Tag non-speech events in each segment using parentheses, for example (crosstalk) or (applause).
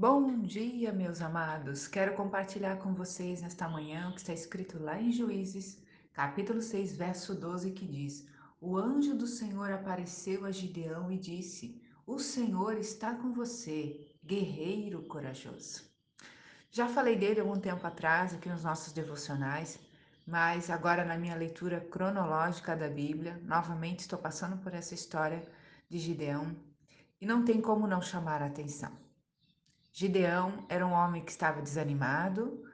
Bom dia, meus amados. Quero compartilhar com vocês nesta manhã o que está escrito lá em Juízes, capítulo 6, verso 12, que diz: O anjo do Senhor apareceu a Gideão e disse: O Senhor está com você, guerreiro corajoso. Já falei dele algum tempo atrás aqui nos nossos devocionais, mas agora na minha leitura cronológica da Bíblia, novamente estou passando por essa história de Gideão e não tem como não chamar a atenção. Gideão era um homem que estava desanimado,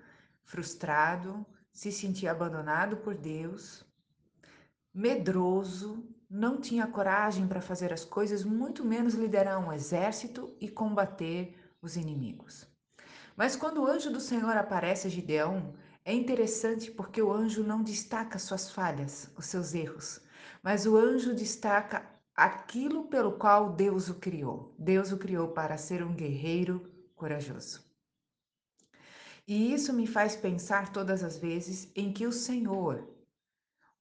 frustrado, se sentia abandonado por Deus, medroso, não tinha coragem para fazer as coisas, muito menos liderar um exército e combater os inimigos. Mas quando o anjo do Senhor aparece a Gideão, é interessante porque o anjo não destaca suas falhas, os seus erros, mas o anjo destaca aquilo pelo qual Deus o criou. Deus o criou para ser um guerreiro corajoso. E isso me faz pensar todas as vezes em que o Senhor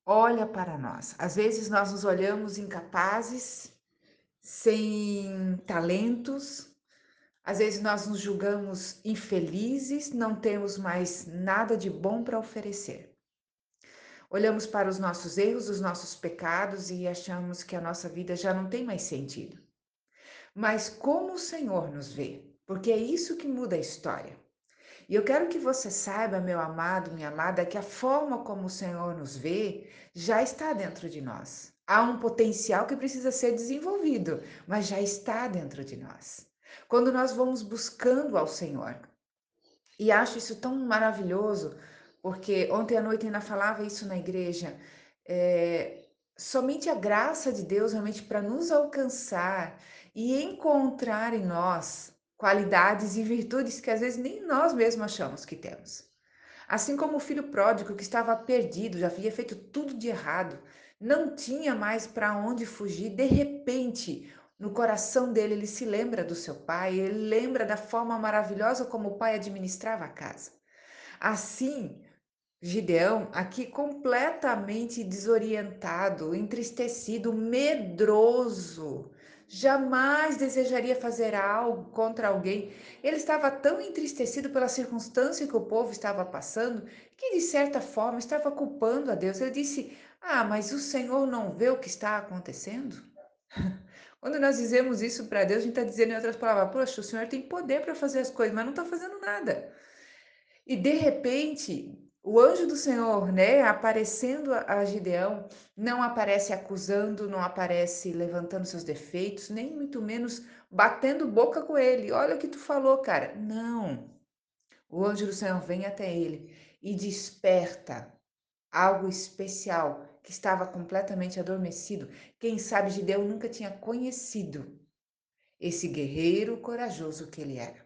olha para nós. Às vezes nós nos olhamos incapazes, sem talentos, às vezes nós nos julgamos infelizes, não temos mais nada de bom para oferecer. Olhamos para os nossos erros, os nossos pecados e achamos que a nossa vida já não tem mais sentido. Mas como o Senhor nos vê? Porque é isso que muda a história. E eu quero que você saiba, meu amado, minha amada, que a forma como o Senhor nos vê já está dentro de nós. Há um potencial que precisa ser desenvolvido, mas já está dentro de nós quando nós vamos buscando ao Senhor. E acho isso tão maravilhoso, porque ontem à noite ainda falava isso na igreja. É, somente a graça de Deus realmente para nos alcançar e encontrar em nós qualidades e virtudes que às vezes nem nós mesmos achamos que temos. Assim como o filho pródigo que estava perdido, já havia feito tudo de errado, não tinha mais para onde fugir, de repente no coração dele, ele se lembra do seu pai, ele lembra da forma maravilhosa como o pai administrava a casa. Assim, Gideão, aqui completamente desorientado, entristecido, medroso, jamais desejaria fazer algo contra alguém. Ele estava tão entristecido pela circunstância que o povo estava passando, que de certa forma estava culpando a Deus. Ele disse: Ah, mas o Senhor não vê o que está acontecendo? (laughs) Quando nós dizemos isso para Deus, a gente está dizendo em outras palavras: Poxa, o Senhor tem poder para fazer as coisas, mas não está fazendo nada. E de repente, o anjo do Senhor, né, aparecendo a Gideão, não aparece acusando, não aparece levantando seus defeitos, nem muito menos batendo boca com ele. Olha o que tu falou, cara. Não. O anjo do Senhor vem até ele e desperta algo especial que estava completamente adormecido. Quem sabe Gideão nunca tinha conhecido esse guerreiro corajoso que ele era.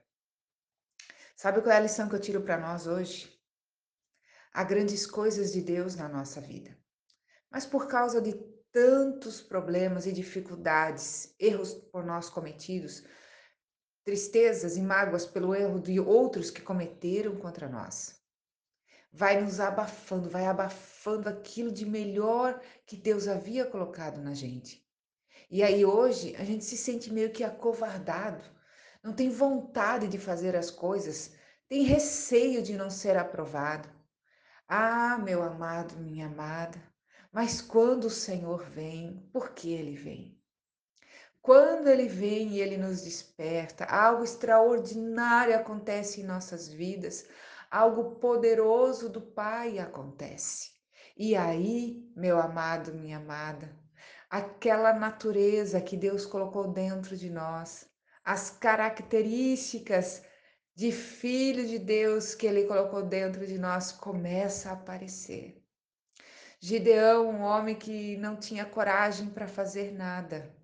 Sabe qual é a lição que eu tiro para nós hoje? Há grandes coisas de Deus na nossa vida, mas por causa de tantos problemas e dificuldades, erros por nós cometidos, tristezas e mágoas pelo erro de outros que cometeram contra nós, vai nos abafando, vai abafando aquilo de melhor que Deus havia colocado na gente. E aí hoje a gente se sente meio que acovardado, não tem vontade de fazer as coisas, tem receio de não ser aprovado. Ah, meu amado, minha amada, mas quando o Senhor vem, por que ele vem? Quando ele vem e ele nos desperta, algo extraordinário acontece em nossas vidas algo poderoso do Pai acontece. E aí, meu amado, minha amada, aquela natureza que Deus colocou dentro de nós, as características de filho de Deus que ele colocou dentro de nós começa a aparecer. Gideão, um homem que não tinha coragem para fazer nada,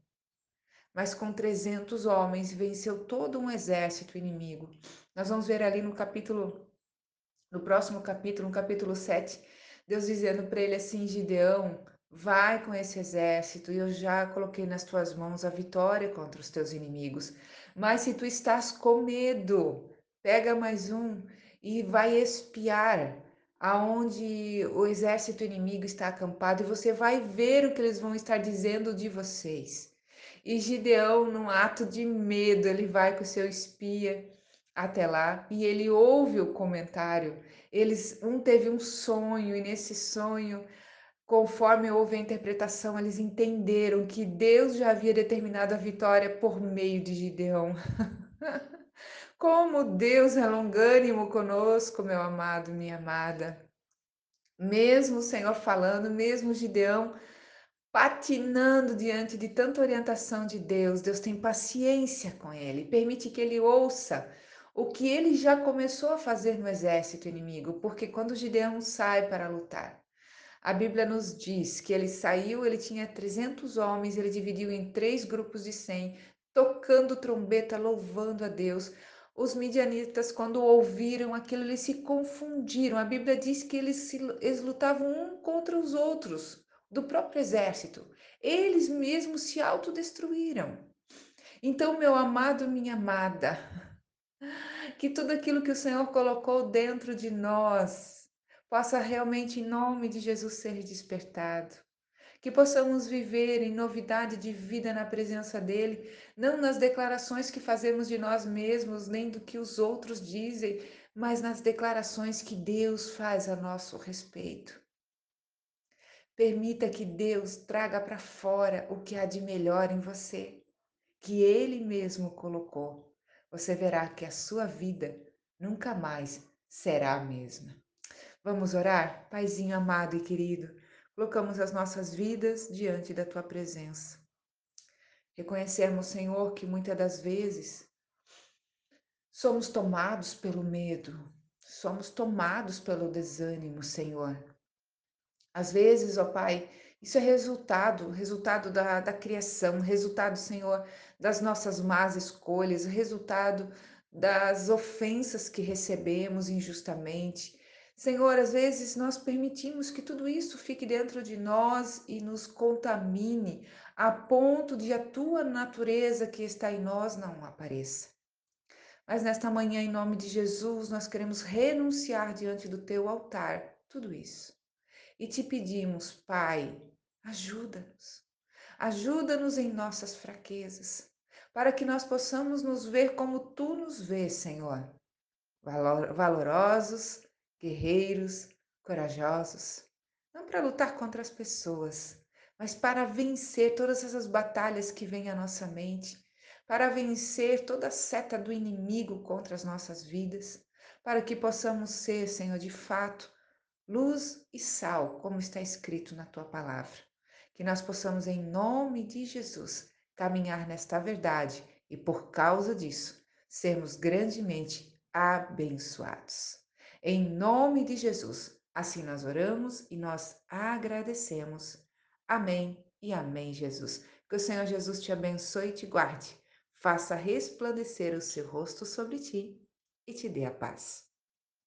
mas com 300 homens venceu todo um exército inimigo. Nós vamos ver ali no capítulo no próximo capítulo, no capítulo 7, Deus dizendo para ele assim: Gideão, vai com esse exército, e eu já coloquei nas tuas mãos a vitória contra os teus inimigos. Mas se tu estás com medo, pega mais um e vai espiar aonde o exército inimigo está acampado e você vai ver o que eles vão estar dizendo de vocês. E Gideão, num ato de medo, ele vai com seu espia até lá e ele ouve o comentário. Eles, um teve um sonho e nesse sonho, conforme houve a interpretação, eles entenderam que Deus já havia determinado a vitória por meio de Gideão. (laughs) Como Deus é longânimo conosco, meu amado, minha amada. Mesmo o Senhor falando, mesmo Gideão patinando diante de tanta orientação de Deus, Deus tem paciência com ele, permite que ele ouça o que ele já começou a fazer no exército inimigo, porque quando Gideão sai para lutar, a Bíblia nos diz que ele saiu, ele tinha 300 homens, ele dividiu em três grupos de 100, tocando trombeta, louvando a Deus. Os midianitas, quando ouviram aquilo, eles se confundiram. A Bíblia diz que eles, se, eles lutavam um contra os outros do próprio exército. Eles mesmos se autodestruíram. Então, meu amado, minha amada, (laughs) que tudo aquilo que o Senhor colocou dentro de nós possa realmente, em nome de Jesus, ser despertado. Que possamos viver em novidade de vida na presença dEle, não nas declarações que fazemos de nós mesmos, nem do que os outros dizem, mas nas declarações que Deus faz a nosso respeito. Permita que Deus traga para fora o que há de melhor em você, que Ele mesmo colocou. Você verá que a sua vida nunca mais será a mesma. Vamos orar? Paizinho amado e querido, colocamos as nossas vidas diante da tua presença. Reconhecermos, Senhor, que muitas das vezes somos tomados pelo medo, somos tomados pelo desânimo, Senhor. Às vezes, ó Pai, isso é resultado, resultado da, da criação, resultado, Senhor, das nossas más escolhas, resultado das ofensas que recebemos injustamente. Senhor, às vezes nós permitimos que tudo isso fique dentro de nós e nos contamine a ponto de a tua natureza que está em nós não apareça. Mas nesta manhã, em nome de Jesus, nós queremos renunciar diante do teu altar tudo isso e te pedimos, Pai, ajuda-nos. Ajuda-nos em nossas fraquezas, para que nós possamos nos ver como tu nos vês, Senhor. valorosos, guerreiros, corajosos, não para lutar contra as pessoas, mas para vencer todas essas batalhas que vêm à nossa mente, para vencer toda a seta do inimigo contra as nossas vidas, para que possamos ser, Senhor, de fato, luz e sal, como está escrito na tua palavra. Que nós possamos, em nome de Jesus, caminhar nesta verdade e, por causa disso, sermos grandemente abençoados. Em nome de Jesus, assim nós oramos e nós agradecemos. Amém e amém, Jesus. Que o Senhor Jesus te abençoe e te guarde, faça resplandecer o seu rosto sobre ti e te dê a paz.